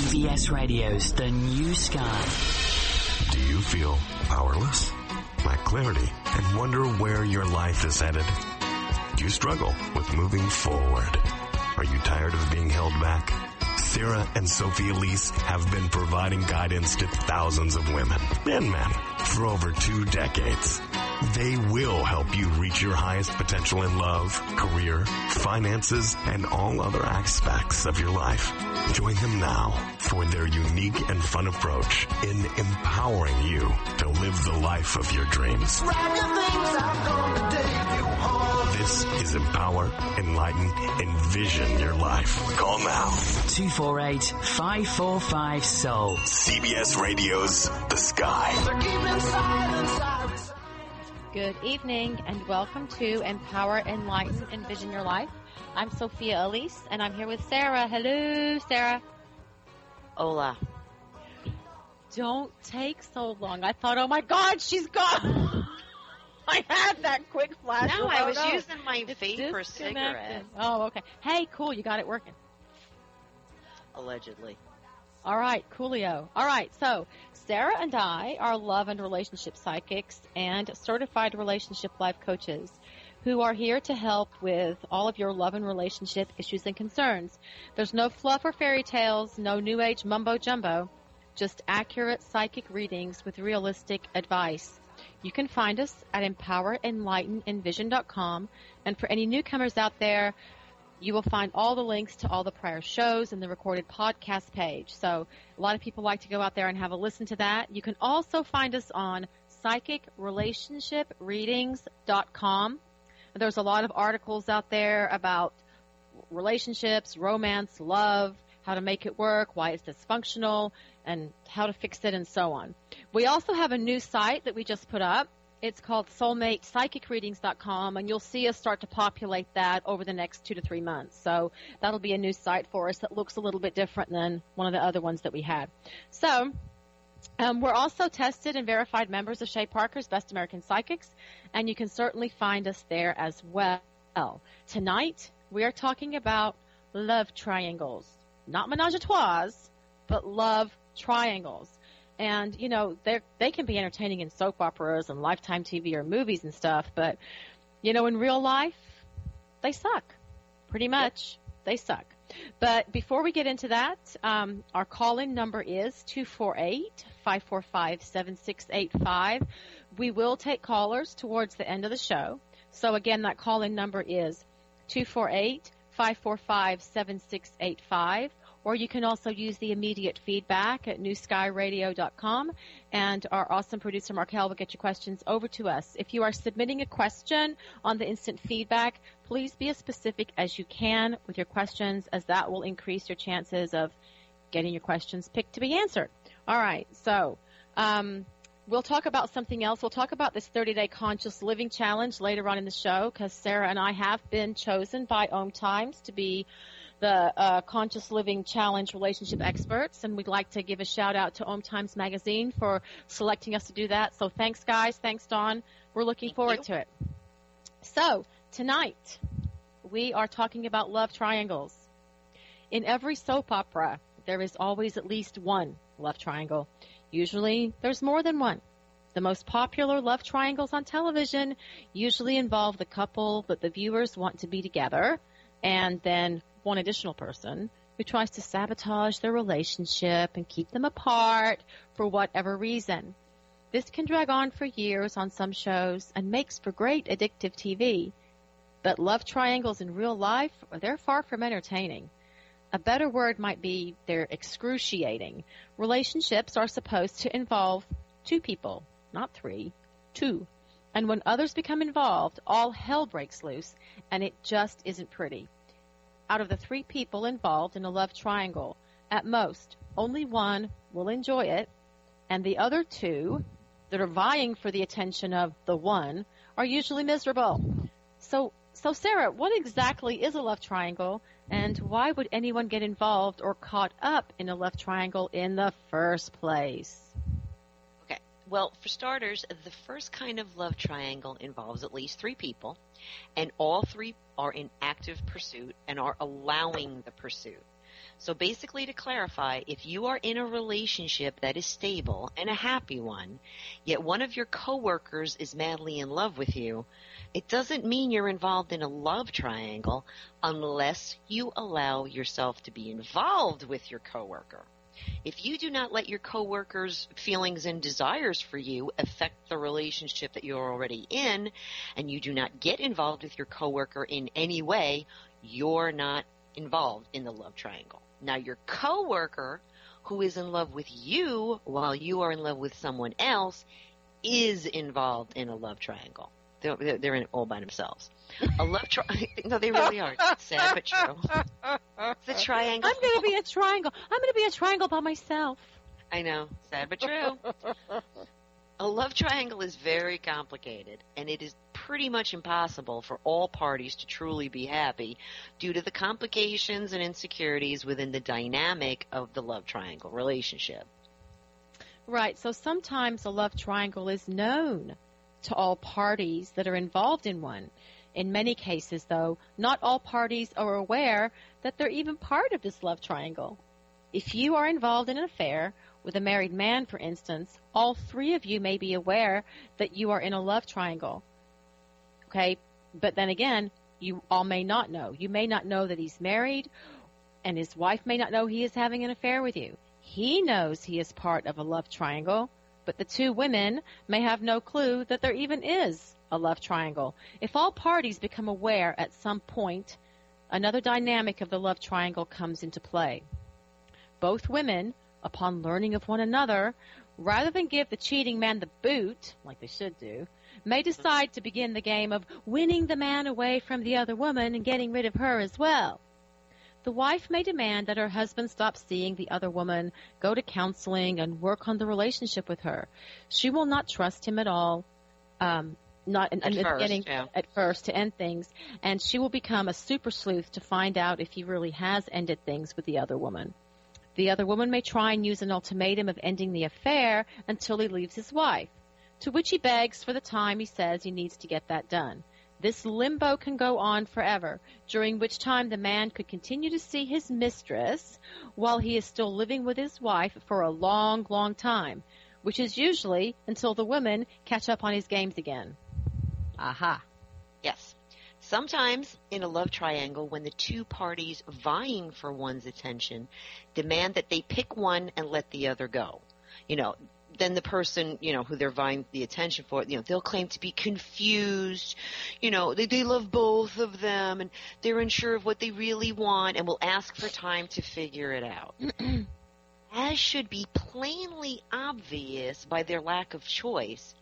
CBS Radio's The New Sky. Do you feel powerless, lack clarity, and wonder where your life is headed? Do you struggle with moving forward? Are you tired of being held back? Sarah and Sophie Elise have been providing guidance to thousands of women and men for over two decades. They will help you reach your highest potential in love, career, finances, and all other aspects of your life. Join them now for their unique and fun approach in empowering you to live the life of your dreams. This is Empower, Enlighten, Envision Your Life. Call now. 248 545 Soul. CBS Radio's The Sky. Good evening and welcome to Empower, Enlighten, Envision Your Life. I'm Sophia Elise and I'm here with Sarah. Hello, Sarah. Hola. Don't take so long. I thought, oh my God, she's gone. I had that quick flash. No, I oh, was no, using my it's vapor disconnected. cigarette. Oh, okay. Hey, cool. You got it working. Allegedly. All right, coolio. All right, so Sarah and I are love and relationship psychics and certified relationship life coaches who are here to help with all of your love and relationship issues and concerns. There's no fluff or fairy tales, no new age mumbo jumbo, just accurate psychic readings with realistic advice. You can find us at empowerenlightenenvision.com and for any newcomers out there, you will find all the links to all the prior shows and the recorded podcast page. So a lot of people like to go out there and have a listen to that. You can also find us on psychicrelationshipreadings.com. There's a lot of articles out there about relationships, romance, love, how to make it work, why it's dysfunctional, and how to fix it, and so on. We also have a new site that we just put up. It's called soulmatepsychicreadings.com, and you'll see us start to populate that over the next two to three months. So that'll be a new site for us that looks a little bit different than one of the other ones that we had. So um, we're also tested and verified members of Shay Parker's Best American Psychics, and you can certainly find us there as well. Tonight, we are talking about love triangles. Not menage a trois, but love triangles. And, you know, they they can be entertaining in soap operas and lifetime TV or movies and stuff, but, you know, in real life, they suck. Pretty much. They suck. But before we get into that, um, our call-in number is 248-545-7685. We will take callers towards the end of the show. So again, that call-in number is 248-545-7685. Or you can also use the immediate feedback at newskyradio.com and our awesome producer Markel will get your questions over to us. If you are submitting a question on the instant feedback, please be as specific as you can with your questions as that will increase your chances of getting your questions picked to be answered. All right, so um, we'll talk about something else. We'll talk about this 30 day conscious living challenge later on in the show because Sarah and I have been chosen by Om Times to be the uh, Conscious Living Challenge relationship experts, and we'd like to give a shout out to Om Times Magazine for selecting us to do that. So thanks, guys. Thanks, Dawn. We're looking Thank forward you. to it. So tonight we are talking about love triangles. In every soap opera, there is always at least one love triangle. Usually, there's more than one. The most popular love triangles on television usually involve the couple that the viewers want to be together and then one additional person who tries to sabotage their relationship and keep them apart for whatever reason. This can drag on for years on some shows and makes for great addictive TV. But love triangles in real life, they're far from entertaining. A better word might be they're excruciating. Relationships are supposed to involve two people, not three, two. And when others become involved, all hell breaks loose, and it just isn't pretty. Out of the three people involved in a love triangle, At most, only one will enjoy it, and the other two that are vying for the attention of the one are usually miserable. So, so Sarah, what exactly is a love triangle, and why would anyone get involved or caught up in a love triangle in the first place? Well, for starters, the first kind of love triangle involves at least three people, and all three are in active pursuit and are allowing the pursuit. So basically to clarify, if you are in a relationship that is stable and a happy one, yet one of your coworkers is madly in love with you, it doesn't mean you're involved in a love triangle unless you allow yourself to be involved with your coworker. If you do not let your coworkers' feelings and desires for you affect the relationship that you're already in, and you do not get involved with your coworker in any way, you're not involved in the love triangle. Now your coworker who is in love with you while you are in love with someone else is involved in a love triangle. They're, they're in it all by themselves. A love triangle. no, they really are. It's sad but true. It's a triangle. I'm going to be a triangle. I'm going to be a triangle by myself. I know. Sad but true. a love triangle is very complicated, and it is pretty much impossible for all parties to truly be happy due to the complications and insecurities within the dynamic of the love triangle relationship. Right. So sometimes a love triangle is known to all parties that are involved in one. In many cases, though, not all parties are aware that they're even part of this love triangle. If you are involved in an affair with a married man, for instance, all three of you may be aware that you are in a love triangle. Okay? But then again, you all may not know. You may not know that he's married, and his wife may not know he is having an affair with you. He knows he is part of a love triangle, but the two women may have no clue that there even is a love triangle. If all parties become aware at some point, another dynamic of the love triangle comes into play. Both women, upon learning of one another, rather than give the cheating man the boot, like they should do, may decide to begin the game of winning the man away from the other woman and getting rid of her as well. The wife may demand that her husband stop seeing the other woman, go to counseling, and work on the relationship with her. She will not trust him at all, um, not in, At in the first, beginning yeah. at first to end things, and she will become a super sleuth to find out if he really has ended things with the other woman. The other woman may try and use an ultimatum of ending the affair until he leaves his wife, to which he begs for the time he says he needs to get that done. This limbo can go on forever, during which time the man could continue to see his mistress while he is still living with his wife for a long, long time, which is usually until the women catch up on his games again. Aha. Yes. Sometimes in a love triangle, when the two parties vying for one's attention demand that they pick one and let the other go, you know, then the person, you know, who they're vying the attention for, you know, they'll claim to be confused, you know, they, they love both of them and they're unsure of what they really want and will ask for time to figure it out. As should be plainly obvious by their lack of choice,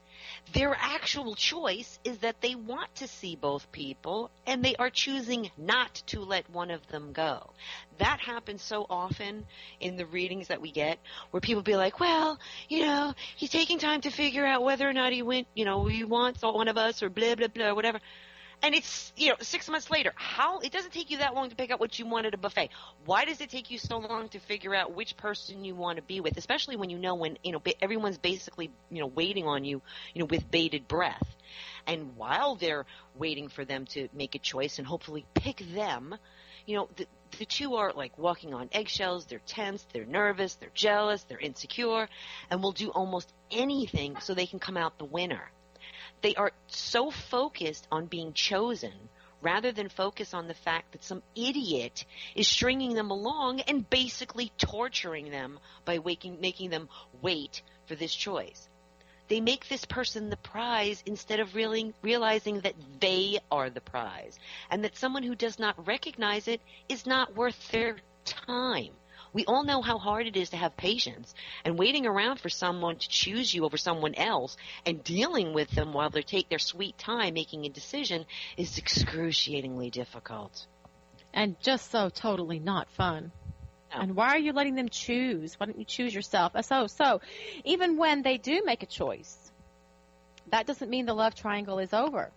their actual choice is that they want to see both people and they are choosing not to let one of them go. That happens so often in the readings that we get where people be like, well, you know, he's taking time to figure out whether or not he went, you know, he wants one of us or blah, blah, blah, whatever. And it's, you know, six months later. How, it doesn't take you that long to pick out what you want at a buffet. Why does it take you so long to figure out which person you want to be with? Especially when you know when, you know, everyone's basically, you know, waiting on you, you know, with bated breath. And while they're waiting for them to make a choice and hopefully pick them, you know, the, the two are like walking on eggshells. They're tense, they're nervous, they're jealous, they're insecure, and will do almost anything so they can come out the winner they are so focused on being chosen rather than focus on the fact that some idiot is stringing them along and basically torturing them by waking, making them wait for this choice. They make this person the prize instead of really realizing that they are the prize and that someone who does not recognize it is not worth their time. We all know how hard it is to have patience and waiting around for someone to choose you over someone else and dealing with them while they take their sweet time making a decision is excruciatingly difficult. And just so totally not fun. And why are you letting them choose? Why don't you choose yourself? So, so, even when they do make a choice, that doesn't mean the love triangle is over.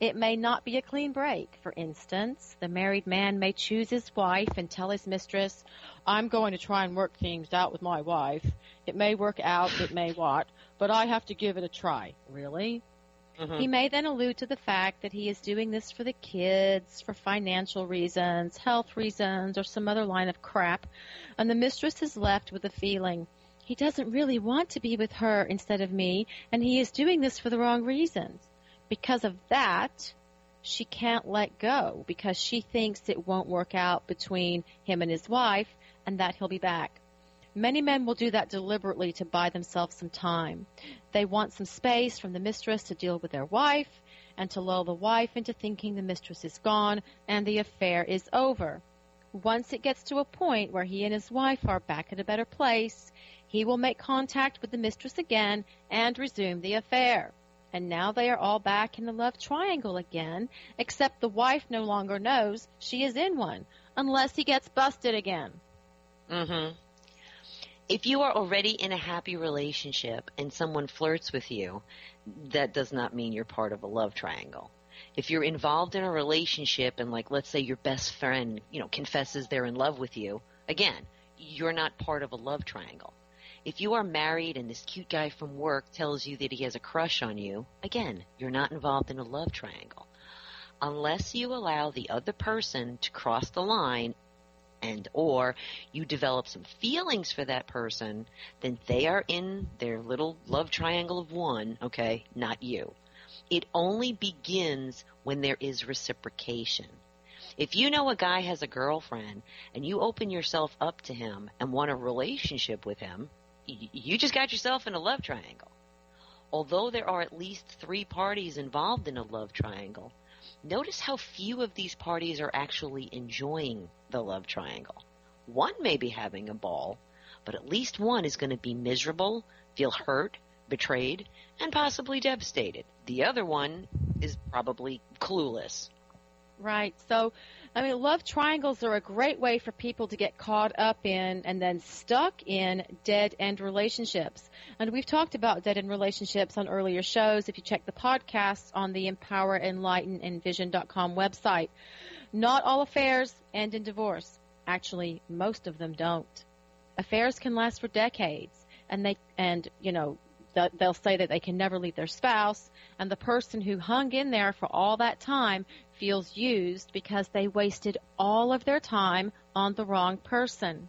It may not be a clean break. For instance, the married man may choose his wife and tell his mistress, I'm going to try and work things out with my wife. It may work out, it may what, but I have to give it a try. Really? Mm-hmm. He may then allude to the fact that he is doing this for the kids, for financial reasons, health reasons, or some other line of crap, and the mistress is left with the feeling he doesn't really want to be with her instead of me, and he is doing this for the wrong reasons. Because of that, she can't let go because she thinks it won't work out between him and his wife and that he'll be back. Many men will do that deliberately to buy themselves some time. They want some space from the mistress to deal with their wife and to lull the wife into thinking the mistress is gone and the affair is over. Once it gets to a point where he and his wife are back at a better place, he will make contact with the mistress again and resume the affair. And now they are all back in the love triangle again, except the wife no longer knows she is in one, unless he gets busted again. Mm-hmm. If you are already in a happy relationship and someone flirts with you, that does not mean you're part of a love triangle. If you're involved in a relationship and like let's say your best friend, you know, confesses they're in love with you, again, you're not part of a love triangle. If you are married and this cute guy from work tells you that he has a crush on you, again, you're not involved in a love triangle. Unless you allow the other person to cross the line and or you develop some feelings for that person, then they are in their little love triangle of one, okay, not you. It only begins when there is reciprocation. If you know a guy has a girlfriend and you open yourself up to him and want a relationship with him, you just got yourself in a love triangle. Although there are at least three parties involved in a love triangle, notice how few of these parties are actually enjoying the love triangle. One may be having a ball, but at least one is going to be miserable, feel hurt, betrayed, and possibly devastated. The other one is probably clueless. Right. So, I mean, love triangles are a great way for people to get caught up in and then stuck in dead end relationships. And we've talked about dead end relationships on earlier shows if you check the podcasts on the Empower, Enlighten, Envision.com website. Not all affairs end in divorce. Actually, most of them don't. Affairs can last for decades, and they, and, you know, they'll say that they can never leave their spouse, and the person who hung in there for all that time feels used because they wasted all of their time on the wrong person.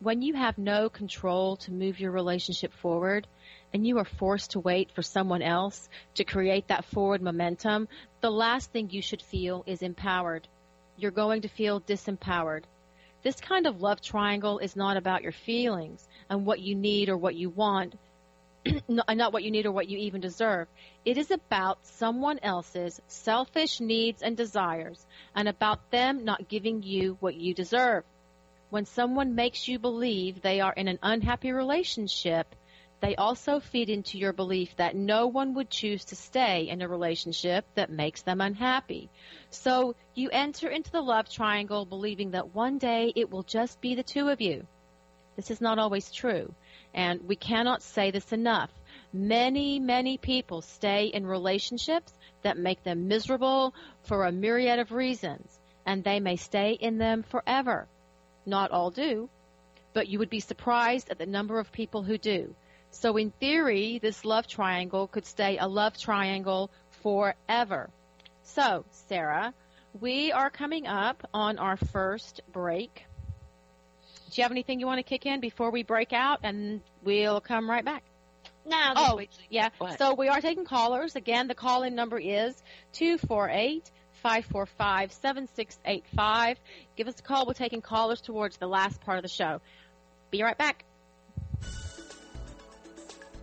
When you have no control to move your relationship forward and you are forced to wait for someone else to create that forward momentum, the last thing you should feel is empowered. You're going to feel disempowered. This kind of love triangle is not about your feelings and what you need or what you want, not what you need or what you even deserve. It is about someone else's selfish needs and desires and about them not giving you what you deserve. When someone makes you believe they are in an unhappy relationship, they also feed into your belief that no one would choose to stay in a relationship that makes them unhappy. So you enter into the love triangle believing that one day it will just be the two of you. This is not always true, and we cannot say this enough. Many, many people stay in relationships that make them miserable for a myriad of reasons, and they may stay in them forever. Not all do, but you would be surprised at the number of people who do. So in theory, this love triangle could stay a love triangle forever. So, Sarah, we are coming up on our first break. Do you have anything you want to kick in before we break out and we'll come right back? Now, Oh, yeah. What? So we are taking callers. Again, the call in number is 248 545 7685. Give us a call. We're taking callers towards the last part of the show. Be right back.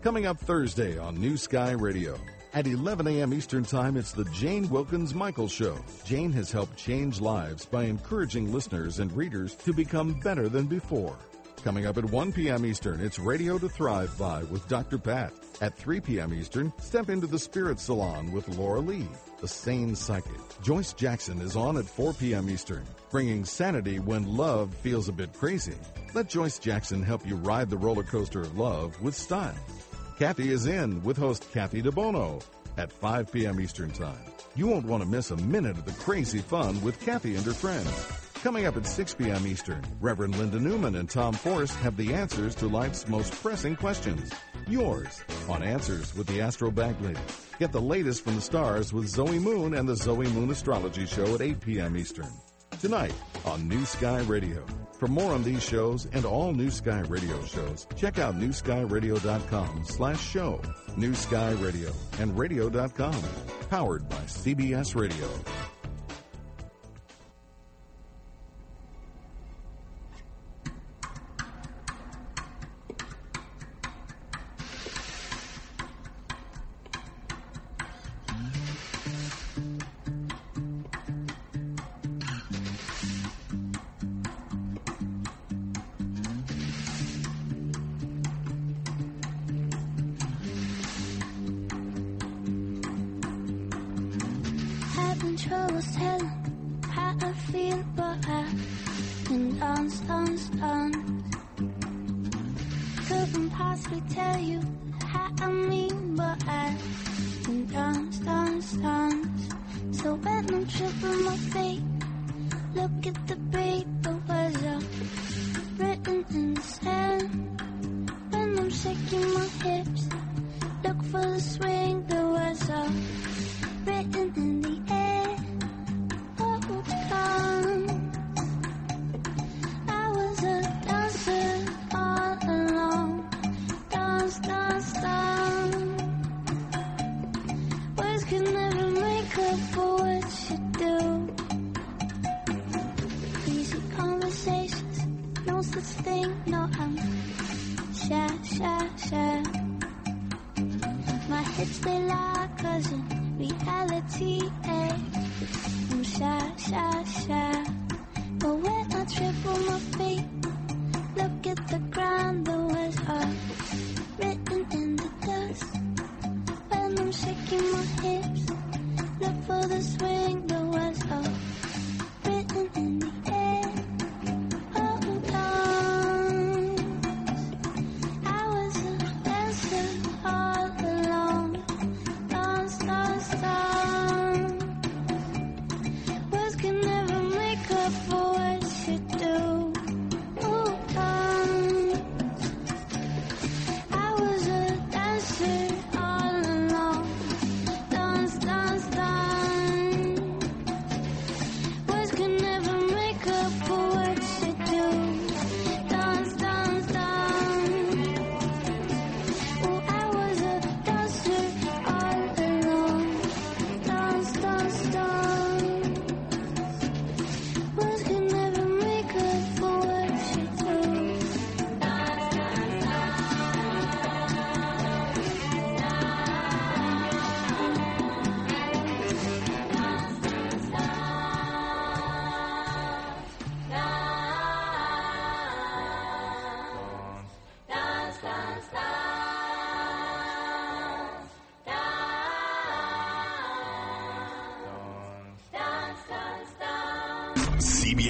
Coming up Thursday on New Sky Radio. At 11 a.m. Eastern Time, it's the Jane Wilkens Michael Show. Jane has helped change lives by encouraging listeners and readers to become better than before. Coming up at 1 p.m. Eastern, it's Radio to Thrive by with Dr. Pat. At 3 p.m. Eastern, step into the Spirit Salon with Laura Lee. The Sane Psychic. Joyce Jackson is on at 4 p.m. Eastern, bringing sanity when love feels a bit crazy. Let Joyce Jackson help you ride the roller coaster of love with style. Kathy is in with host Kathy DeBono at 5 p.m. Eastern Time. You won't want to miss a minute of the crazy fun with Kathy and her friends. Coming up at 6 p.m. Eastern, Reverend Linda Newman and Tom Forrest have the answers to life's most pressing questions. Yours on Answers with the Astro Bag Lady. Get the latest from the stars with Zoe Moon and the Zoe Moon Astrology Show at 8 p.m. Eastern. Tonight on New Sky Radio. For more on these shows and all New Sky Radio shows, check out newskyradio.com slash show. New Sky Radio and radio.com. Powered by CBS Radio. Look at the beat,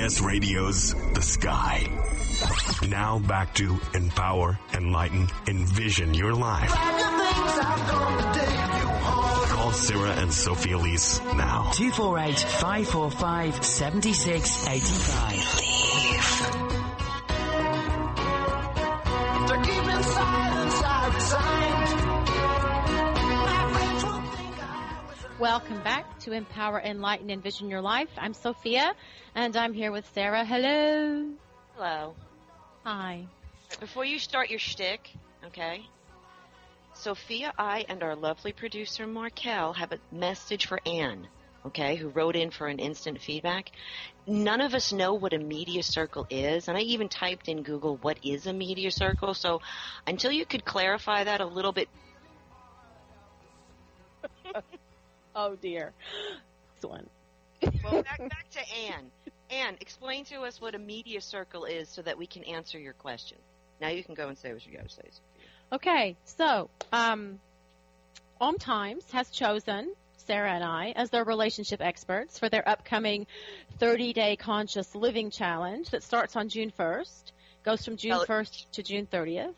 CBS Radio's The Sky. Now back to empower, enlighten, envision your life. Call Sarah and Sophie Elise now. 248 545 7685. Welcome back to Empower, Enlighten, Envision Your Life. I'm Sophia, and I'm here with Sarah. Hello. Hello. Hi. Before you start your shtick, okay? Sophia, I, and our lovely producer Markel have a message for Anne, okay, who wrote in for an instant feedback. None of us know what a media circle is, and I even typed in Google what is a media circle. So until you could clarify that a little bit, Oh dear. This one. well, back, back to Anne. Anne, explain to us what a media circle is so that we can answer your question. Now you can go and say what you got to say. Okay, so um, Om Times has chosen Sarah and I as their relationship experts for their upcoming 30 day conscious living challenge that starts on June 1st, goes from June 1st to June 30th.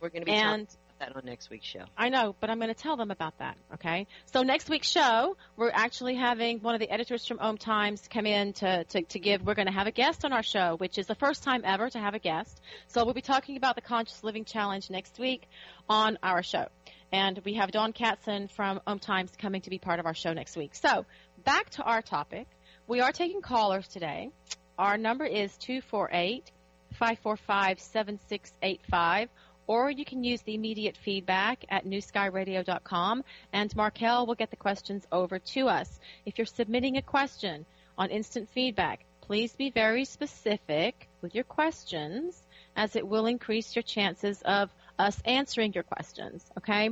We're going to be And- talking that on next week's show. I know, but I'm going to tell them about that. Okay. So next week's show, we're actually having one of the editors from Om Times come in to, to, to give. We're going to have a guest on our show, which is the first time ever to have a guest. So we'll be talking about the Conscious Living Challenge next week on our show. And we have Dawn Katzen from Om Times coming to be part of our show next week. So back to our topic. We are taking callers today. Our number is 248 545 7685 or you can use the immediate feedback at newskyradio.com and Markel will get the questions over to us. If you're submitting a question on instant feedback, please be very specific with your questions as it will increase your chances of us answering your questions, okay?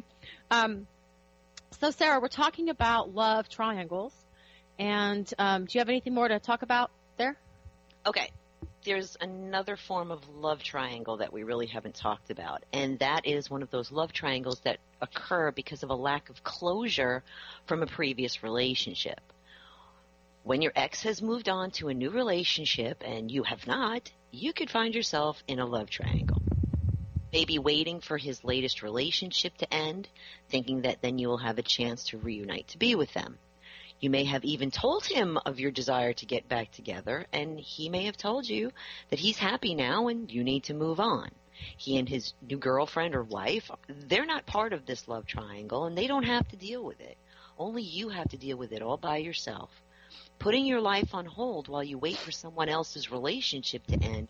Um, so Sarah, we're talking about love triangles and um, do you have anything more to talk about there? Okay. There's another form of love triangle that we really haven't talked about, and that is one of those love triangles that occur because of a lack of closure from a previous relationship. When your ex has moved on to a new relationship and you have not, you could find yourself in a love triangle. Maybe waiting for his latest relationship to end, thinking that then you will have a chance to reunite to be with them. You may have even told him of your desire to get back together, and he may have told you that he's happy now and you need to move on. He and his new girlfriend or wife, they're not part of this love triangle and they don't have to deal with it. Only you have to deal with it all by yourself. Putting your life on hold while you wait for someone else's relationship to end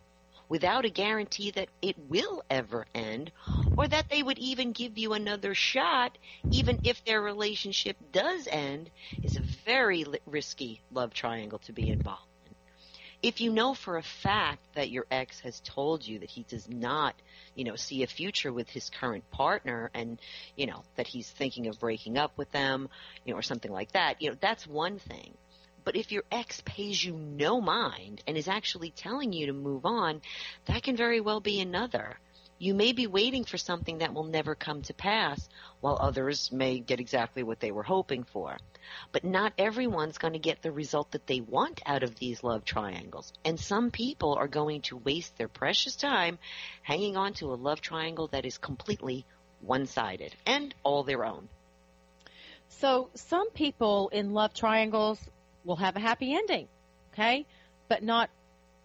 without a guarantee that it will ever end or that they would even give you another shot even if their relationship does end is a very risky love triangle to be involved in. If you know for a fact that your ex has told you that he does not, you know, see a future with his current partner and, you know, that he's thinking of breaking up with them, you know, or something like that, you know, that's one thing. But if your ex pays you no mind and is actually telling you to move on, that can very well be another. You may be waiting for something that will never come to pass, while others may get exactly what they were hoping for. But not everyone's going to get the result that they want out of these love triangles. And some people are going to waste their precious time hanging on to a love triangle that is completely one-sided and all their own. So some people in love triangles will have a happy ending, okay? But not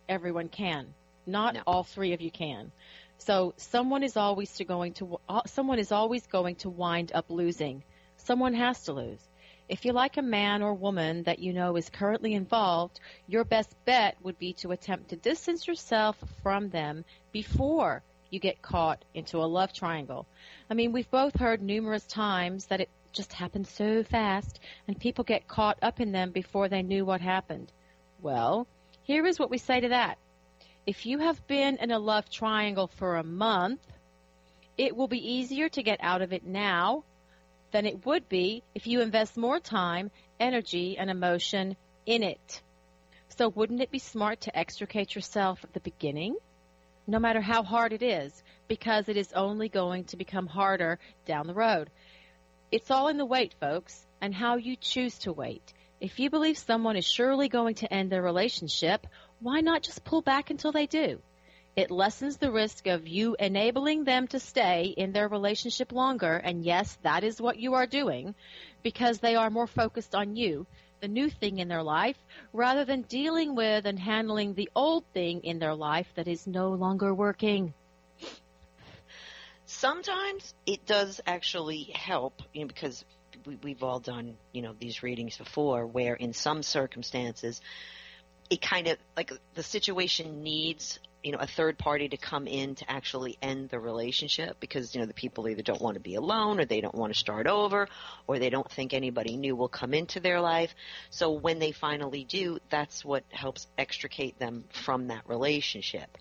everyone can. Not No. all three of you can. So someone is always to going to uh, someone is always going to wind up losing. Someone has to lose. If you like a man or woman that you know is currently involved, your best bet would be to attempt to distance yourself from them before you get caught into a love triangle. I mean, we've both heard numerous times that it just happened so fast and people get caught up in them before they knew what happened. Well, here is what we say to that. If you have been in a love triangle for a month, it will be easier to get out of it now than it would be if you invest more time, energy, and emotion in it. So wouldn't it be smart to extricate yourself at the beginning? No matter how hard it is, because it is only going to become harder down the road. It's all in the wait, folks, and how you choose to wait. If you believe someone is surely going to end their relationship, why not just pull back until they do? It lessens the risk of you enabling them to stay in their relationship longer, and yes, that is what you are doing, because they are more focused on you, the new thing in their life, rather than dealing with and handling the old thing in their life that is no longer working. Sometimes it does actually help, you know, because we, we've all done, you know, these readings before, where in some circumstances, it kind of like the situation needs, you know, a third party to come in to actually end the relationship because you know the people either don't want to be alone or they don't want to start over or they don't think anybody new will come into their life. So when they finally do, that's what helps extricate them from that relationship.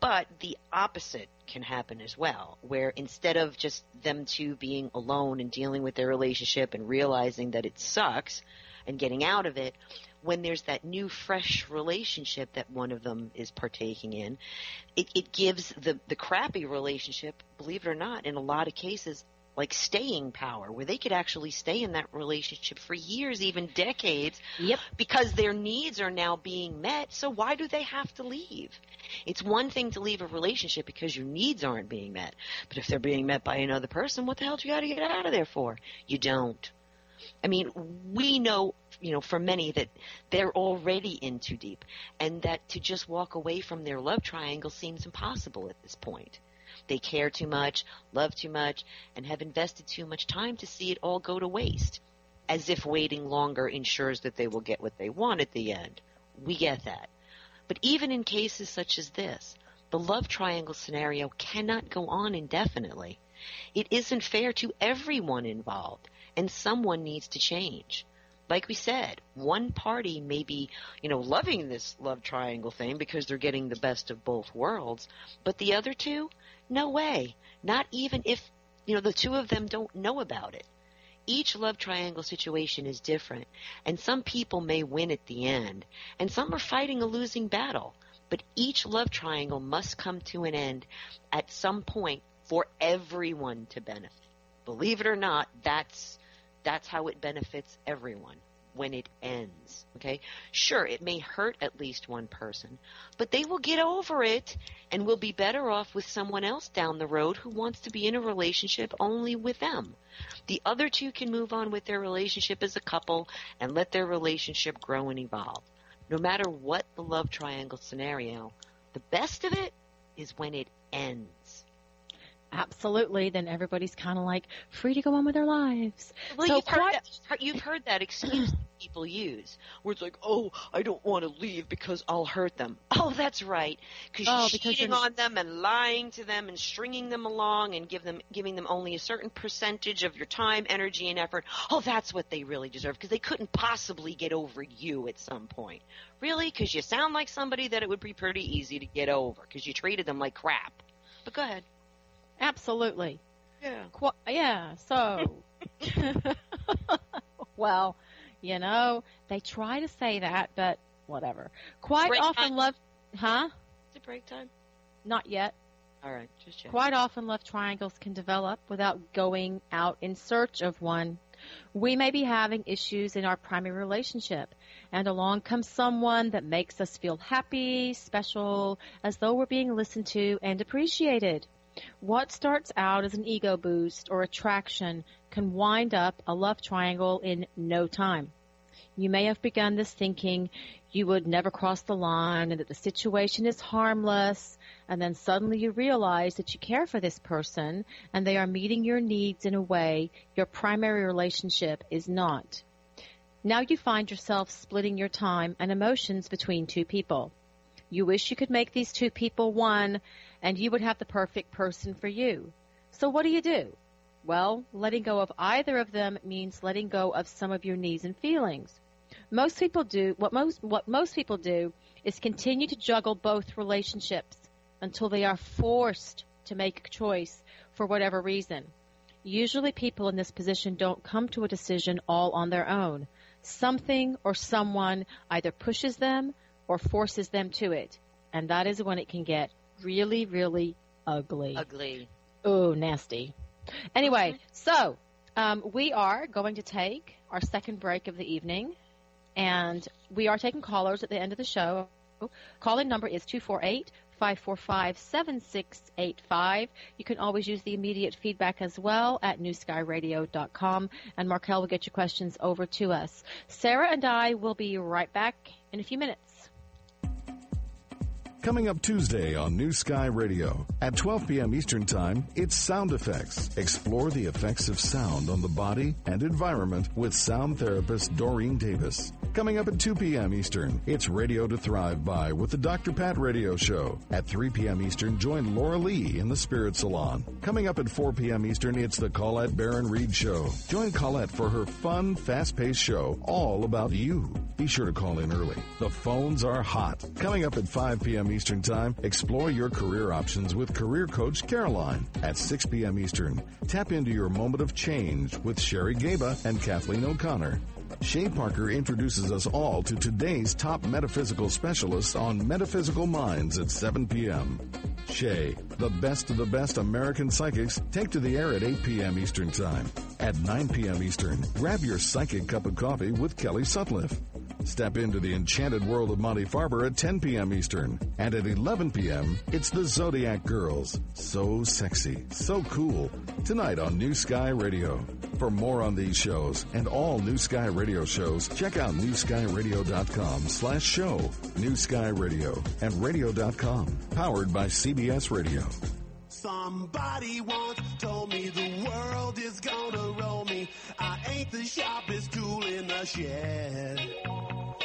But the opposite can happen as well, where instead of just them two being alone and dealing with their relationship and realizing that it sucks and getting out of it, when there's that new, fresh relationship that one of them is partaking in, it, it gives the, the crappy relationship, believe it or not, in a lot of cases, like staying power, where they could actually stay in that relationship for years, even decades, Yep. because their needs are now being met. So why do they have to leave? It's one thing to leave a relationship because your needs aren't being met, but if they're being met by another person, what the hell do you got to get out of there for? You don't. I mean, we know, you know, for many that they're already in too deep and that to just walk away from their love triangle seems impossible at this point. They care too much, love too much, and have invested too much time to see it all go to waste. As if waiting longer ensures that they will get what they want at the end. We get that. But even in cases such as this, the love triangle scenario cannot go on indefinitely. It isn't fair to everyone involved, and someone needs to change. Like we said, one party may be, you know, loving this love triangle thing because they're getting the best of both worlds, but the other two, no way. Not even if, you know, the two of them don't know about it. Each love triangle situation is different, and some people may win at the end, and some are fighting a losing battle. But each love triangle must come to an end at some point for everyone to benefit. Believe it or not, that's that's how it benefits everyone when it ends. Okay? Sure, it may hurt at least one person, but they will get over it and will be better off with someone else down the road who wants to be in a relationship only with them. The other two can move on with their relationship as a couple and let their relationship grow and evolve. No matter what the love triangle scenario, the best of it is when it ends. Absolutely. Then everybody's kind of like free to go on with their lives. Well, so you've, heard that, you've heard that excuse that people use, where it's like, "Oh, I don't want to leave because I'll hurt them." Oh, that's right, because Oh, you're because cheating on them and lying to them and stringing them along and give them giving them only a certain percentage of your time, energy, and effort. Oh, that's what they really deserve because they couldn't possibly get over you at some point. Really, because you sound like somebody that it would be pretty easy to get over because you treated them like crap. But go ahead. Absolutely. Yeah. Qu- yeah. So, well, you know, they try to say that, but whatever. Quite Break often, time. love, huh? Is it break time? Not yet. All right, just check. Quite often, love triangles can develop without going out in search of one. We may be having issues in our primary relationship, and along comes someone that makes us feel happy, special, as though we're being listened to and appreciated. What starts out as an ego boost or attraction can wind up a love triangle in no time. You may have begun this thinking you would never cross the line and that the situation is harmless, and then suddenly you realize that you care for this person and they are meeting your needs in a way your primary relationship is not. Now you find yourself splitting your time and emotions between two people. You wish you could make these two people one and you would have the perfect person for you. So what do you do? Well, letting go of either of them means letting go of some of your needs and feelings. Most people do what most what most people do is continue to juggle both relationships until they are forced to make a choice for whatever reason. Usually people in this position don't come to a decision all on their own. Something or someone either pushes them or forces them to it. And that is when it can get really, really ugly. Ugly. Oh, nasty. Anyway, so um, we are going to take our second break of the evening, and we are taking callers at the end of the show. Call-in number is 248 545 7685. You can always use the immediate feedback as well at newskyradio.com, and Markel will get your questions over to us. Sarah and I will be right back in a few minutes. Coming up Tuesday on New Sky Radio at 12 p.m. Eastern Time, it's Sound Effects. Explore the effects of sound on the body and environment with sound therapist Doreen Davis. Coming up at 2 p.m. Eastern, it's Radio to Thrive By with the Dr. Pat Radio Show. At 3 p.m. Eastern, join Laura Lee in the Spirit Salon. Coming up at 4 p.m. Eastern, it's the Colette Baron Reid Show. Join Colette for her fun, fast-paced show all about you. Be sure to call in early. The phones are hot. Coming up at 5 p.m. Eastern Time, explore your career options with career coach Caroline. At 6 p.m. Eastern, tap into your moment of change with Sherry Gaba and Kathleen O'Connor. Shay Parker introduces us all to today's top metaphysical specialists on Metaphysical Minds at 7 p.m. Shay, the best of the best American psychics, take to the air at 8 p.m. Eastern Time. At 9 p.m. Eastern, grab your psychic cup of coffee with Kelly Sutcliffe. Step into the enchanted world of Monte Farber at 10 p.m. Eastern. And at 11 p.m., it's the Zodiac Girls. So sexy, so cool. Tonight on New Sky Radio. For more on these shows and all New Sky Radio shows, check out newskyradio.com slash show. New Sky Radio and radio.com. Powered by CBS Radio. Somebody once told me the world is gonna roll me. I ain't the sharpest tool in the shed.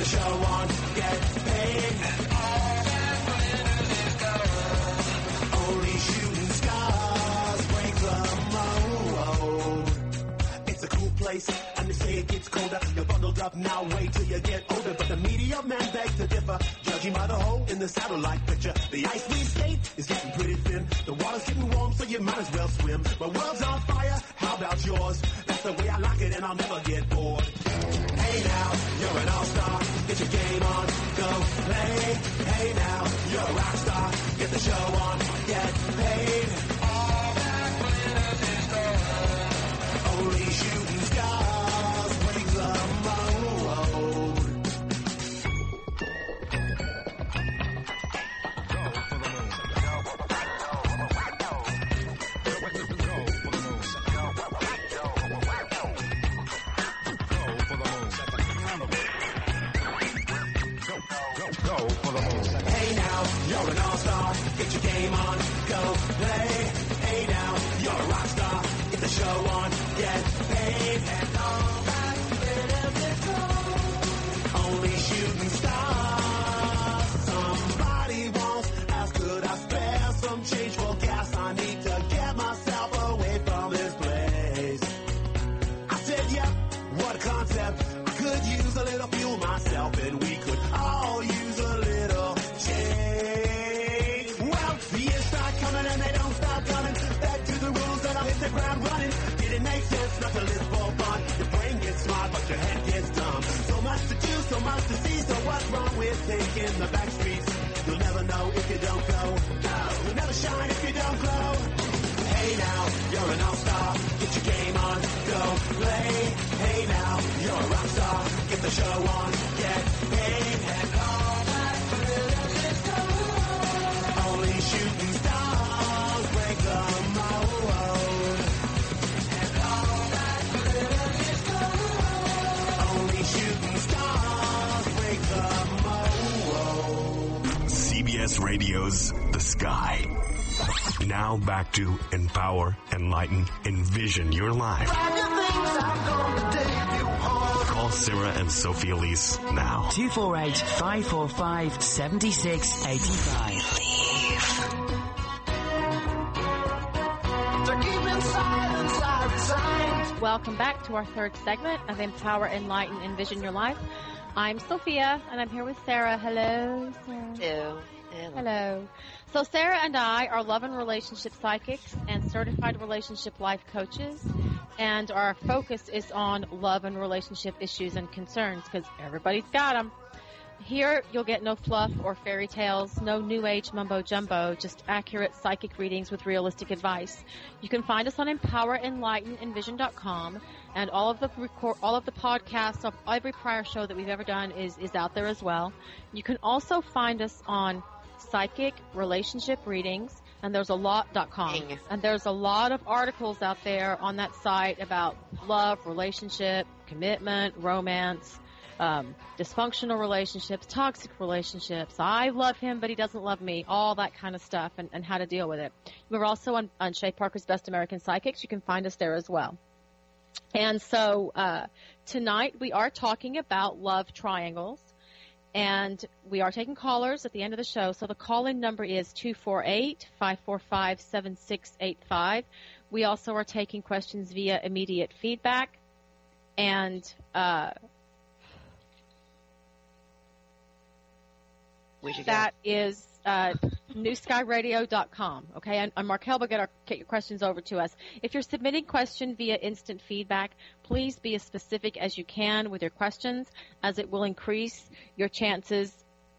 the show on, get paid. And all that glitters is gold. Only shooting stars break the mold. It's a cool place, and they say it gets colder. You're bundled up now, wait till you get older. But the media man begs to differ, judging by the hole in the satellite picture. The ice we skate is getting pretty thin. The water's getting warm, so you might as well swim. My world's on fire, how about yours? That's the way I like it, and I'll never get bored. Show on, get Get your game on, go play. Hey now, you're a rock star. Get the show on, get paid. Wrong in the back streets? You'll never know if you don't go. No, you'll never shine if you don't glow. Hey now, you're an all-star. Get your game on, go play. Hey now, you're a rock star. Get the show on, get paid. Radio's The Sky. Now back to empower, enlighten, envision your life. Call Sarah and Sophie Elise now. 248 545 7685. Welcome back to our third segment of Empower, Enlighten, Envision Your Life. I'm Sophia, and I'm here with Sarah. Hello, Sarah. Hello. Hello. So Sarah and I are love and relationship psychics and certified relationship life coaches, and our focus is on love and relationship issues and concerns because everybody's got them. Here, you'll get no fluff or fairy tales, no new age mumbo jumbo, just accurate psychic readings with realistic advice. You can find us on empowerenlightenenvision.com, and all of the record, all of the podcasts of every prior show that we've ever done is is out there as well. You can also find us on psychic relationship readings, and there's a lot.com, and there's a lot of articles out there on that site about love, relationship, commitment, romance um, dysfunctional relationships, toxic relationships. I love him, but he doesn't love me. All that kind of stuff, and, and how to deal with it. We're also on, on Shay Parker's Best American Psychics. You can find us there as well. And so uh, tonight we are talking about love triangles. And we are taking callers at the end of the show. So the call-in number is 248-545-7685. We also are taking questions via immediate feedback, and uh, that is uh, newskyradio.com. Okay, and, and Markel will get, get your questions over to us. If you're submitting question via instant feedback, please be as specific as you can with your questions, as it will increase your chances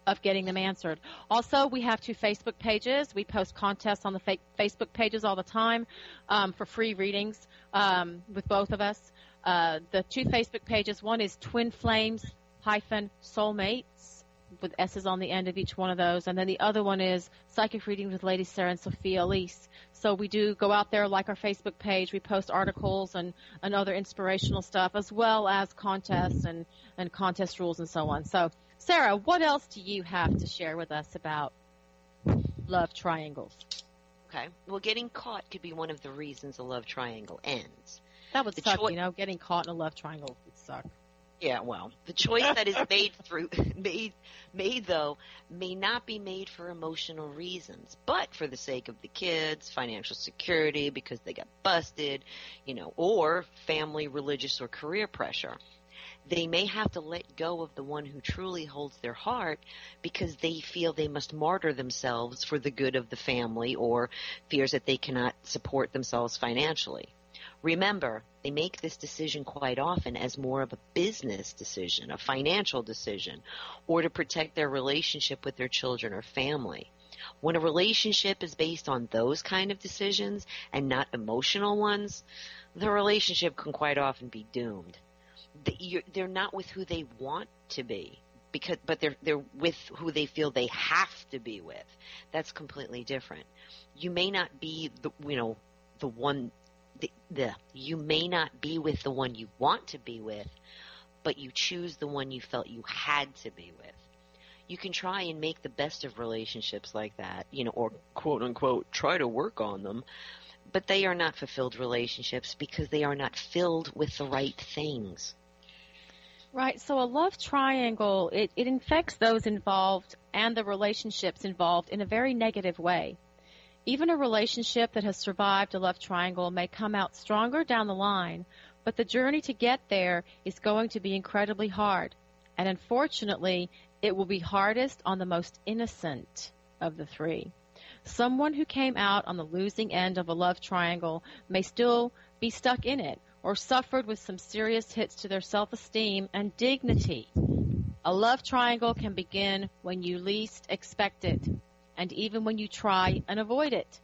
of getting them answered. Also, we have two Facebook pages. We post contests on the fa- Facebook pages all the time um, for free readings um, with both of us. Uh, the two Facebook pages. One is Twin Flames hyphen Soulmates with S's on the end of each one of those. And then the other one is Psychic Readings with Lady Sarah and Sophia Elise. So we do go out there, like our Facebook page. We post articles and, and other inspirational stuff, as well as contests and, and contest rules and so on. So, Sarah, what else do you have to share with us about love triangles? Okay. Well, getting caught could be one of the reasons a love triangle ends. That would The suck, choi- you know, getting caught in a love triangle would suck. Yeah, well, the choice that is made through made made though may not be made for emotional reasons, but for the sake of the kids, financial security because they got busted, you know, or family, religious or career pressure. They may have to let go of the one who truly holds their heart because they feel they must martyr themselves for the good of the family or fears that they cannot support themselves financially. Remember, they make this decision quite often as more of a business decision, a financial decision, or to protect their relationship with their children or family. When a relationship is based on those kind of decisions and not emotional ones, the relationship can quite often be doomed. They're not with who they want to be. Because, but they're they're with who they feel they have to be with. That's completely different. You may not be the you know the one the, the you may not be with the one you want to be with, but you choose the one you felt you had to be with. You can try and make the best of relationships like that, you know, or quote unquote try to work on them, but they are not fulfilled relationships because they are not filled with the right things. Right. So a love triangle, it, it infects those involved and the relationships involved in a very negative way. Even a relationship that has survived a love triangle may come out stronger down the line, but the journey to get there is going to be incredibly hard. And unfortunately, it will be hardest on the most innocent of the three. Someone who came out on the losing end of a love triangle may still be stuck in it or suffered with some serious hits to their self-esteem and dignity. A love triangle can begin when you least expect it, and even when you try and avoid it.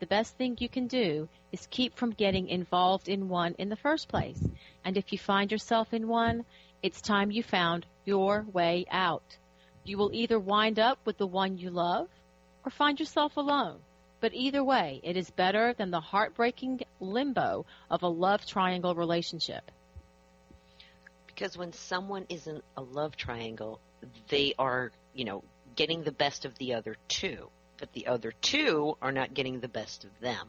The best thing you can do is keep from getting involved in one in the first place. And if you find yourself in one, it's time you found your way out. You will either wind up with the one you love or find yourself alone. But either way, it is better than the heartbreaking limbo of a love triangle relationship. Because when someone is in a love triangle, they are, you know, getting the best of the other two, but the other two are not getting the best of them.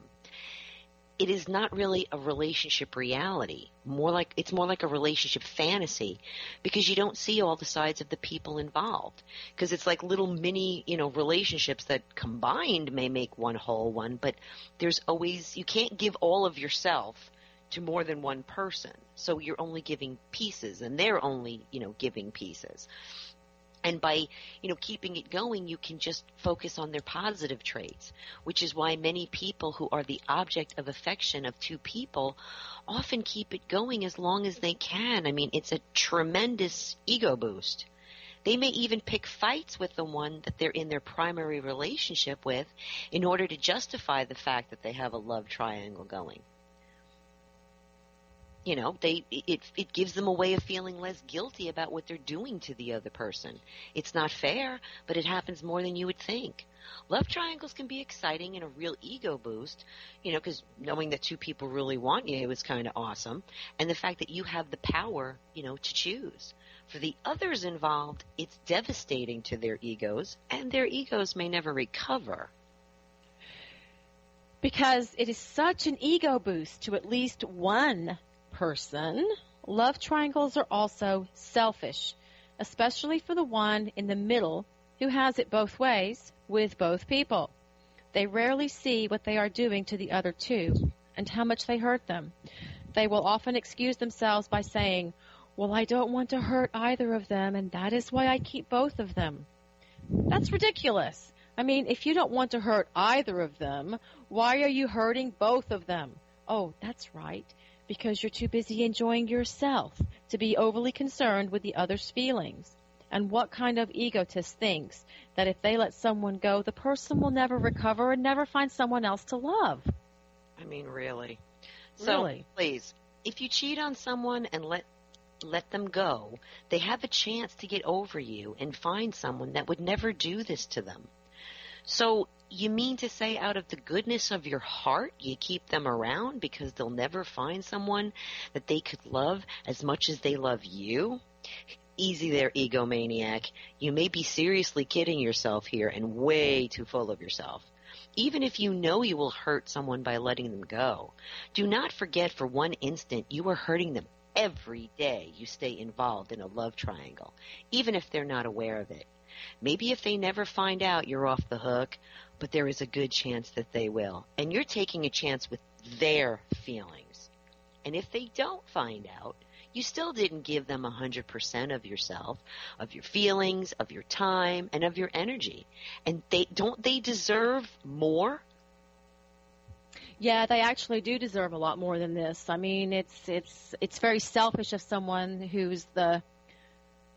It is not really a relationship reality. More like it's more like a relationship fantasy because you don't see all the sides of the people involved. Because it's like little mini, you know, relationships that combined may make one whole one, but there's always you can't give all of yourself to more than one person. So you're only giving pieces and they're only, you know, giving pieces. And by, you know, keeping it going, you can just focus on their positive traits, which is why many people who are the object of affection of two people often keep it going as long as they can. I mean, it's a tremendous ego boost. They may even pick fights with the one that they're in their primary relationship with in order to justify the fact that they have a love triangle going you know they it it gives them a way of feeling less guilty about what they're doing to the other person. It's not fair but it happens more than you would think. Love triangles can be exciting and a real ego boost you know because knowing that two people really want you is kind of awesome. And the fact that you have the power you know to choose. For the others involved it's devastating to their egos and their egos may never recover. Because it is such an ego boost to at least one person, love triangles are also selfish. especially for the one in the middle who has it both ways with both people. They rarely see what they are doing to the other two and how much they hurt them. They will often excuse themselves by saying, Well, I don't want to hurt either of them, and that is why I keep both of them. That's ridiculous. I mean, if you don't want to hurt either of them, why are you hurting both of them? Oh, that's right. Because you're too busy enjoying yourself to be overly concerned with the other's feelings. And what kind of egotist thinks that if they let someone go, the person will never recover and never find someone else to love? I mean, really. So, Really? please, if you cheat on someone and let let them go, they have a chance to get over you and find someone that would never do this to them. So, you mean to say out of the goodness of your heart, you keep them around because they'll never find someone that they could love as much as they love you? Easy there, egomaniac. You may be seriously kidding yourself here and way too full of yourself. Even if you know you will hurt someone by letting them go, do not forget for one instant you are hurting them every day you stay involved in a love triangle, even if they're not aware of it. Maybe if they never find out, you're off the hook, but there is a good chance that they will. And you're taking a chance with their feelings. And if they don't find out, you still didn't give them a 100% of yourself, of your feelings, of your time, and of your energy. And they don't they deserve more? Yeah, they actually do deserve a lot more than this. I mean, it's it's it's very selfish of someone who's the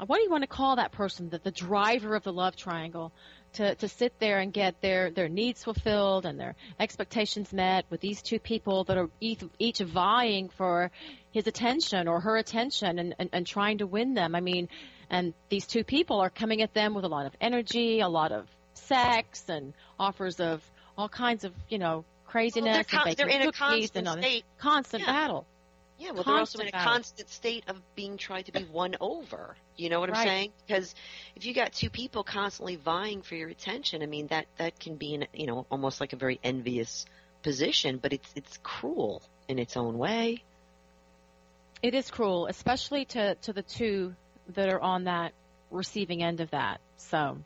what do you want to call that person? The the driver of the love triangle to to sit there and get their their needs fulfilled and their expectations met with these two people that are each, each vying for his attention or her attention and, and and trying to win them. I mean, and these two people are coming at them with a lot of energy, a lot of sex, and offers of all kinds of you know craziness Well, they're con- and they're in a constant and all this. state. constant Yeah. battle. Yeah, well, they're also in a constant state of being tried to be won over. You know what I'm Right. saying? Because if you got two people constantly vying for your attention, I mean that that can be, an, you know, almost like a very envious position. But it's it's cruel in its own way. It is cruel, especially to, to the two that are on that receiving end of that. So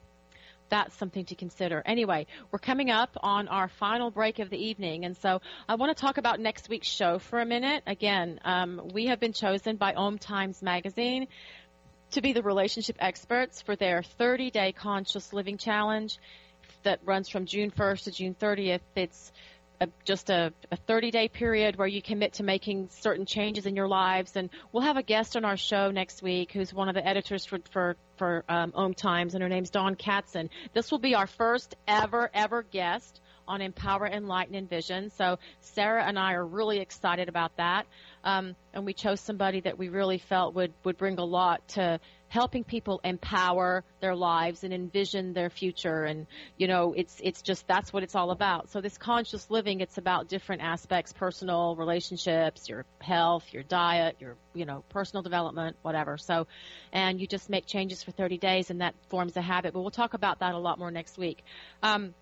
that's something to consider. Anyway, we're coming up on our final break of the evening, and so I want to talk about next week's show for a minute. Again, um, we have been chosen by Om Times Magazine to be the relationship experts for their 30 day conscious living challenge that runs from June 1st to June 30th. It's a, just a, a 30 day period where you commit to making certain changes in your lives. And we'll have a guest on our show next week who's one of the editors for, for, for um, Om Times, and her name's Dawn Katzen. This will be our first ever, ever guest on Empower, Enlighten, Envision. So Sarah and I are really excited about that. Um, and we chose somebody that we really felt would, would bring a lot to helping people empower their lives and envision their future. And, you know, it's, it's just, that's what it's all about. So this conscious living, it's about different aspects, personal relationships, your health, your diet, your, you know, personal development, whatever. So, and you just make changes for 30 days and that forms a habit. But we'll talk about that a lot more next week. Um,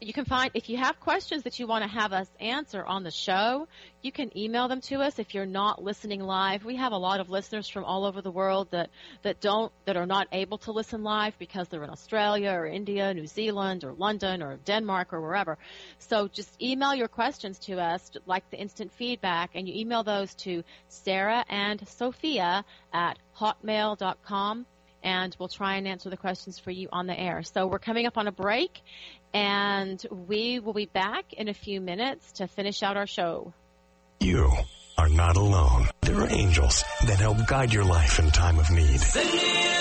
you can find if you have questions that you want to have us answer on the show you can email them to us if you're not listening live we have a lot of listeners from all over the world that that don't that are not able to listen live because they're in australia or india new zealand or london or denmark or wherever so just email your questions to us like the instant feedback and you email those to sarah and sophia at hotmail.com and we'll try and answer the questions for you on the air. So we're coming up on a break, and we will be back in a few minutes to finish out our show. You are not alone. There are angels that help guide your life in time of need.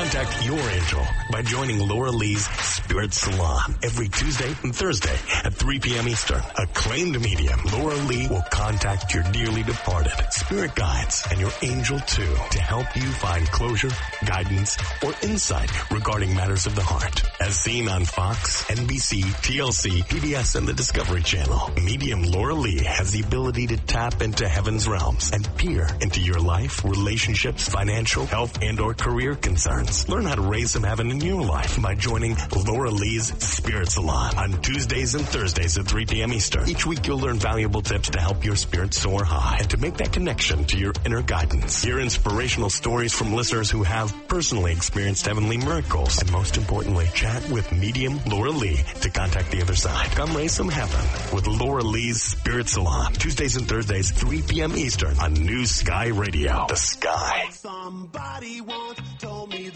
Contact your angel by joining Laura Lee's Spirit Salon every Tuesday and Thursday at 3 p.m. Eastern. Acclaimed medium Laura Lee will contact your dearly departed spirit guides and your angel too to help you find closure, guidance, or insight regarding matters of the heart. As seen on Fox, NBC, TLC, PBS, and the Discovery Channel, medium Laura Lee has the ability to tap into heaven's realms and peer into your life, relationships, financial, health, and or career concerns. Learn how to raise some heaven in your life by joining Laura Lee's Spirit Salon on Tuesdays and Thursdays at 3 p.m. Eastern. Each week you'll learn valuable tips to help your spirit soar high and to make that connection to your inner guidance. Hear inspirational stories from listeners who have personally experienced heavenly miracles. And most importantly, chat with medium Laura Lee to contact the other side. Come raise some heaven with Laura Lee's Spirit Salon. Tuesdays and Thursdays, 3 p.m. Eastern on New Sky Radio. The Sky. Somebody once told me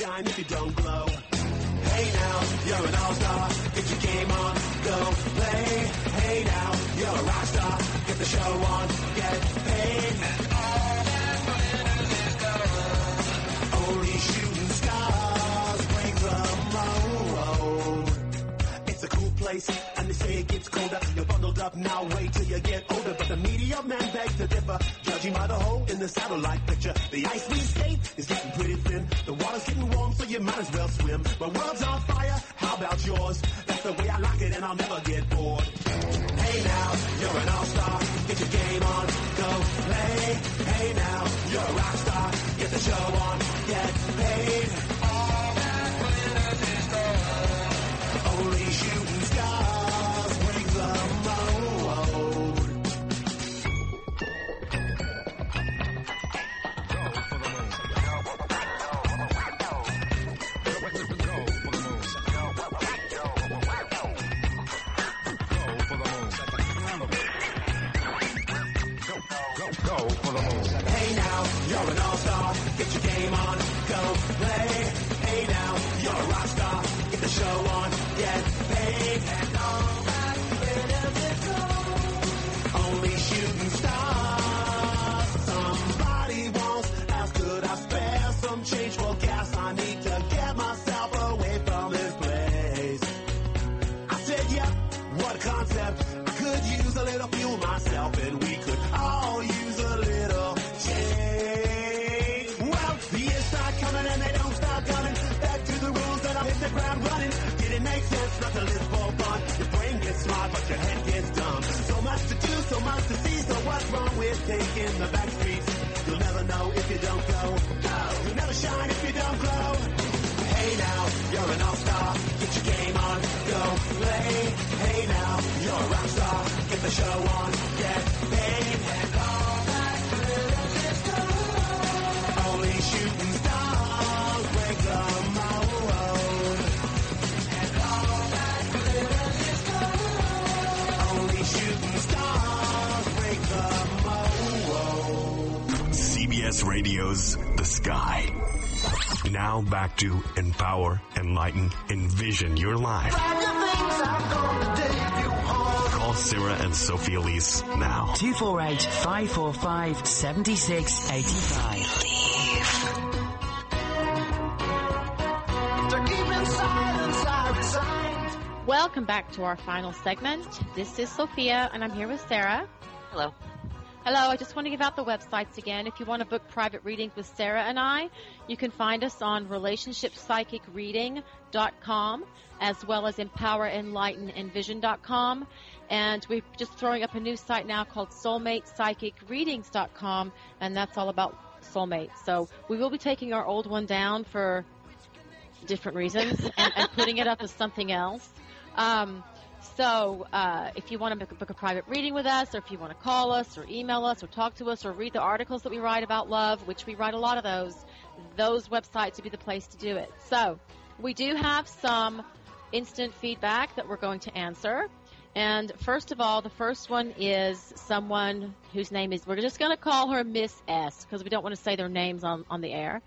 Shine if you don't glow. Hey now, you're an all-star. Get your game on, go play. Hey now, you're a rock star. Get the show on, get paid. Only shooting stars break the mold. It's a cool place, and they say it gets colder. You're bundled up now, wait till you get older. But the media men beg to differ, judging by the hole in the satellite picture. The ice we skate water's getting warm, so you might as well swim. My world's on fire, how about yours? That's the way I like it, and I'll never get bored. Show taking the back streets? You'll never know if you don't go. You'll never shine if you don't glow. Hey now, you're an all-star. Get your game on, go play. Hey now, you're a rock star. Get the show on, get paid. CBS Radio's The Sky. Now back to empower, enlighten, envision your life. Call Sarah and Sophie Elise now. 248 545 7685. Welcome back to our final segment. This is Sophia, and I'm here with Sarah. Hello. Hello, I just want to give out the websites again. If you want to book private readings with Sarah and I, you can find us on relationshipspsychicreading.com as well as empowerenlightenenvision.com. And we're just throwing up a new site now called soulmatepsychicreadings.com, and that's all about soulmates. So we will be taking our old one down for different reasons and, and putting it up as something else. Um, so uh, if you want to book, a private reading with us, or if you want to call us, or email us, or talk to us, or read the articles that we write about love, which we write a lot of those, those websites would be the place to do it. So we do have some instant feedback that we're going to answer. And first of all, the first one is someone whose name is, we're just going to call her Miss S because we don't want to say their names on, on the air.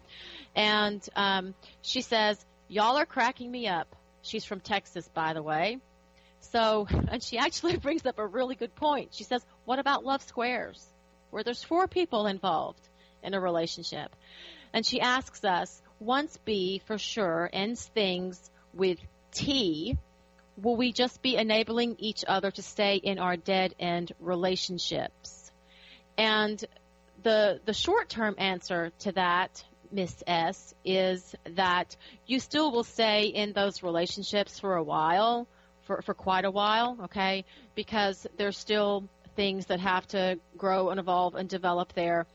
And um, she says, Y'all are cracking me up. She's from Texas, by the way. So, and she actually brings up a really good point. She says, What about love squares, where there's four people involved in a relationship? And she asks us, once B for sure ends things with T, will we just be enabling each other to stay in our dead end relationships? And the the short term answer to that, Miss S, is that you still will stay in those relationships for a while, for, for quite a while, okay? Because there's still things that have to grow and evolve and develop there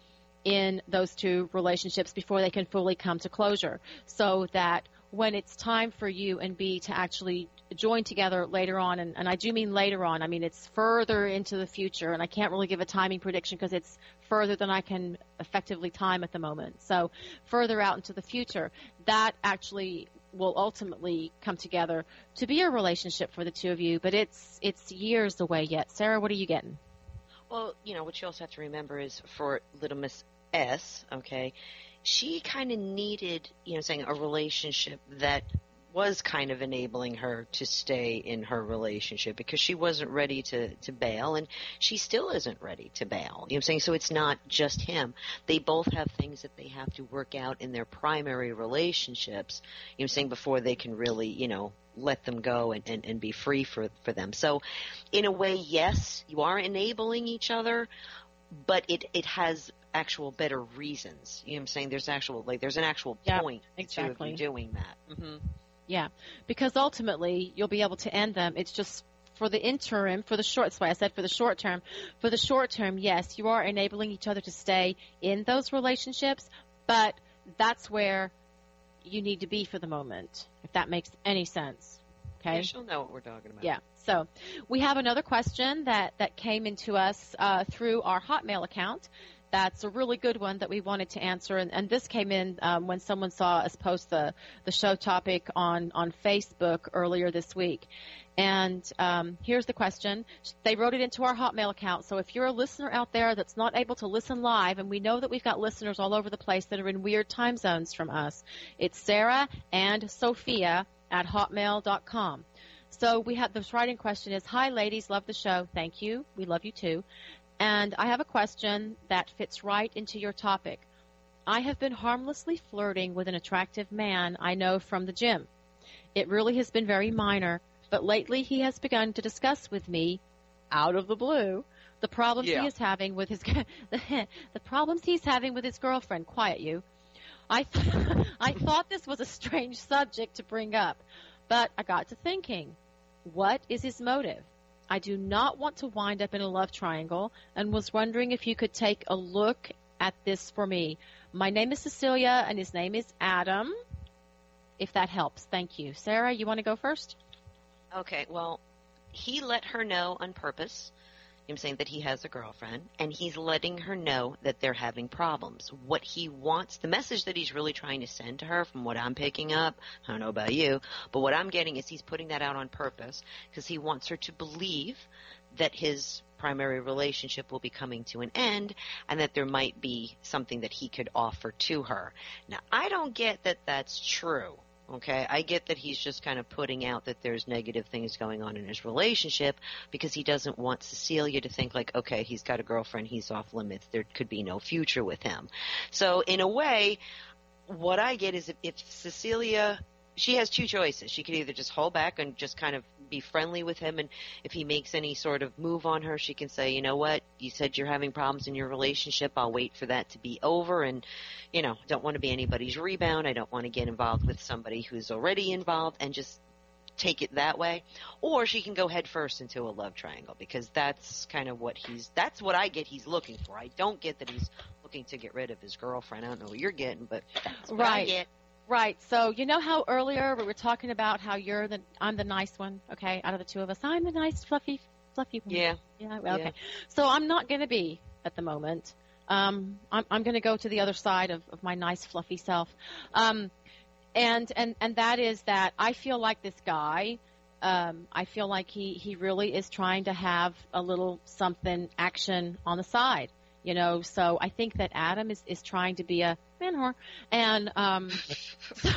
in those two relationships before they can fully come to closure. So that when it's time for you and B to actually join together later on, and, and I do mean later on, I mean it's further into the future, and I can't really give a timing prediction because it's further than I can effectively time at the moment. So further out into the future, that actually will ultimately come together to be a relationship for the two of you, but it's it's years away yet. Sarah, what are you getting? Well, you know, what you also have to remember is for little Miss S, okay, she kind of needed, you know, saying a relationship that was kind of enabling her to stay in her relationship because she wasn't ready to, to bail and she still isn't ready to bail. You know what I'm saying? So it's not just him. They both have things that they have to work out in their primary relationships, you know what I'm saying, before they can really, you know, let them go and, and, and be free for, for them. So in a way, yes, you are enabling each other, but it, it has actual better reasons. You know what I'm saying? There's actual, like, there's an actual Yeah, point exactly. to doing that. hmm Yeah, because ultimately you'll be able to end them. It's just for the interim, for the short. That's why I said for the short term. For the short term, yes, you are enabling each other to stay in those relationships, but that's where you need to be for the moment. If that makes any sense. Okay. Yeah, she'll know what we're talking about. Yeah. So we have another question that, that came into us uh, through our Hotmail account. That's a really good one that we wanted to answer, and, and this came in um, when someone saw us post the, the show topic on, on Facebook earlier this week. And um, here's the question. They wrote it into our Hotmail account. So if you're a listener out there that's not able to listen live, and we know that we've got listeners all over the place that are in weird time zones from us, it's Sarah and Sophia at hotmail.com. So we have this writing question is, Hi ladies, love the show. Thank you. We love you too. And I have a question that fits right into your topic. I have been harmlessly flirting with an attractive man I know from the gym. It really has been very minor, but lately he has begun to discuss with me, out of the blue, the problems Yeah. he is having with his the, problems he's having with his girlfriend. Quiet you. I th- I thought this was a strange subject to bring up, but I got to thinking, what is his motive? I do not want to wind up in a love triangle and was wondering if you could take a look at this for me. My name is Cecilia and his name is Adam. If that helps, thank you. Sarah, you want to go first? Okay, well, he let her know on purpose. I'm saying that he has a girlfriend, and he's letting her know that they're having problems. What he wants, the message that he's really trying to send to her, from what I'm picking up, I don't know about you, but what I'm getting is he's putting that out on purpose because he wants her to believe that his primary relationship will be coming to an end and that there might be something that he could offer to her. Now, I don't get that that's true. Okay, I get that he's just kind of putting out that there's negative things going on in his relationship because he doesn't want Cecilia to think like, okay, he's got a girlfriend, he's off limits, there could be no future with him. So in a way, what I get is if, if Cecilia, she has two choices. She could either just hold back and just kind of be friendly with him, and if he makes any sort of move on her, she can say, you know what, you said you're having problems in your relationship. I'll wait for that to be over, and you know, don't want to be anybody's rebound. I don't want to get involved with somebody who's already involved, and just take it that way or she can go head first into a love triangle because that's kind of what he's that's what I get he's looking for. I don't get that he's looking to get rid of his girlfriend. I don't know what you're getting, but that's what I right. get. Right. So you know how earlier we were talking about how you're the I'm the nice one, okay? Out of the two of us, I'm the nice fluffy fluffy one. Yeah. Yeah. well, Yeah. Okay. So I'm not going to be at the moment. Um, I'm, I'm going to go to the other side of, of my nice fluffy self. Um, and and and that is that I feel like this guy. Um, I feel like he he really is trying to have a little something action on the side. You know, so I think that Adam is, is trying to be a man whore, and um,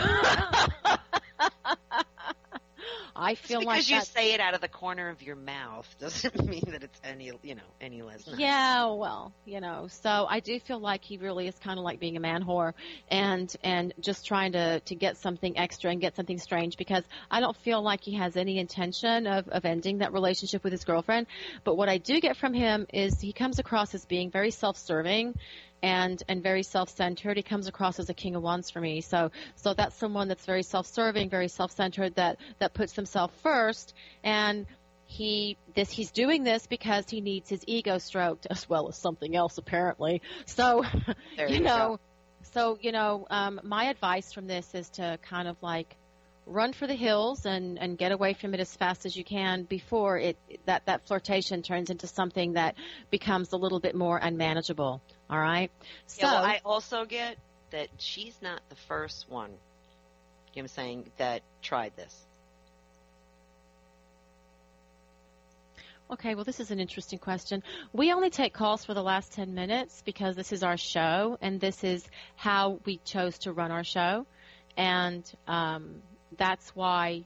I feel Just like because you say it out of the corner of your mouth doesn't mean that it's any, you know, any less nice. Yeah, well, you know, so I do feel like he really is kind of like being a man whore and and just trying to to get something extra and get something strange because I don't feel like he has any intention of of ending that relationship with his girlfriend. But what I do get from him is he comes across as being very self-serving and and very self-centered. He comes across as a king of wands for me. So so that's someone that's very self-serving, very self-centered that that puts himself first and he this he's doing this because he needs his ego stroked as well as something else apparently. So you you know go. so you know um my advice from this is to kind of like run for the hills and and get away from it as fast as you can before it that that flirtation turns into something that becomes a little bit more unmanageable all right so Yeah, well, I also get that she's not the first one, you know what I'm saying, that tried this. Okay, well, this is an interesting question. We only take calls for the last 10 minutes because this is our show and this is how we chose to run our show. And um, that's why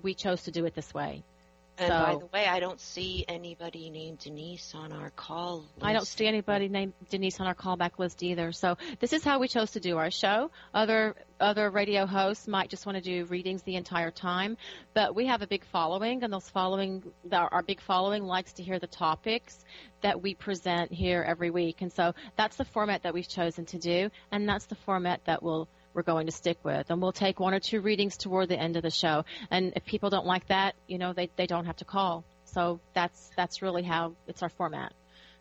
we chose to do it this way. And so, by the way, I don't see anybody named Denise on our call. I don't see anybody named Denise on our callback list either. So this is how we chose to do our show. Other other radio hosts might just want to do readings the entire time, but we have a big following, and those following our, our big following likes to hear the topics that we present here every week, and so that's the format that we've chosen to do, and that's the format that we'll we're going to stick with. And we'll take one or two readings toward the end of the show. And if people don't like that, you know, they, they don't have to call. So that's that's really how it's our format.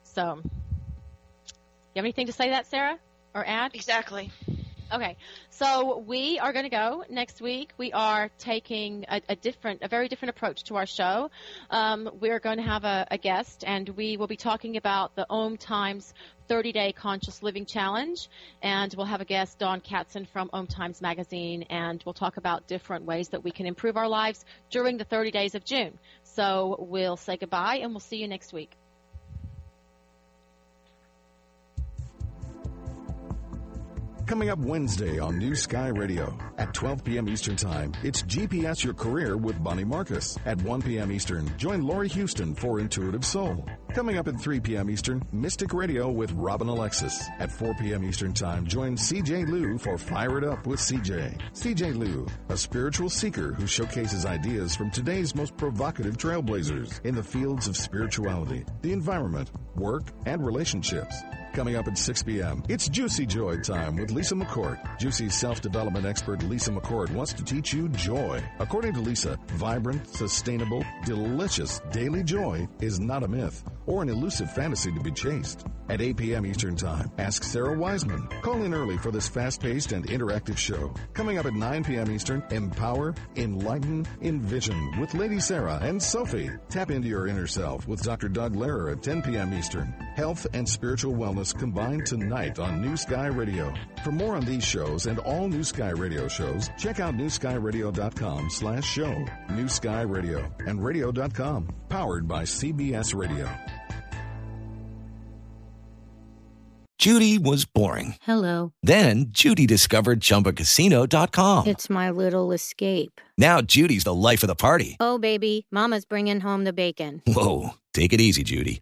So you have anything to say to that, Sarah? Or add? Exactly. Okay, so we are going to go next week. We are taking a, a different, a very different approach to our show. Um, we're going to have a, a guest, and we will be talking about the Om Times 30 Day Conscious Living Challenge. And we'll have a guest, Dawn Katzen from Om Times Magazine, and we'll talk about different ways that we can improve our lives during the 30 days of June. So we'll say goodbye, and we'll see you next week. Coming up Wednesday on New Sky Radio at 12 p.m. Eastern Time, it's GPS Your Career with Bonnie Marcus. At 1 p.m. Eastern, join Lori Houston for Intuitive Soul. Coming up at 3 p.m. Eastern, Mystic Radio with Robin Alexis. At 4 p.m. Eastern Time, join CJ Liu for Fire It Up with CJ. CJ Liu, a spiritual seeker who showcases ideas from today's most provocative trailblazers in the fields of spirituality, the environment, work, and relationships. Coming up at 6 p.m., it's Juicy Joy time with Lisa McCourt. Juicy self-development expert Lisa McCourt wants to teach you joy. According to Lisa, vibrant, sustainable, delicious daily joy is not a myth or an elusive fantasy to be chased. At 8 p.m. Eastern Time, ask Sarah Wiseman. Call in early for this fast-paced and interactive show. Coming up at 9 p.m. Eastern, empower, enlighten, envision with Lady Sarah and Sophie. Tap into your inner self with Dr. Doug Lehrer at 10 p.m. Eastern. Health and spiritual wellness combined tonight on New Sky Radio. For more on these shows and all New Sky Radio shows, check out newskyradio.com slash show. New Sky Radio and radio.com, powered by CBS Radio. Judy was boring. Hello. Then Judy discovered ChumbaCasino.com. It's my little escape. Now Judy's the life of the party. Oh, baby, Mama's bringing home the bacon. Whoa, take it easy, Judy.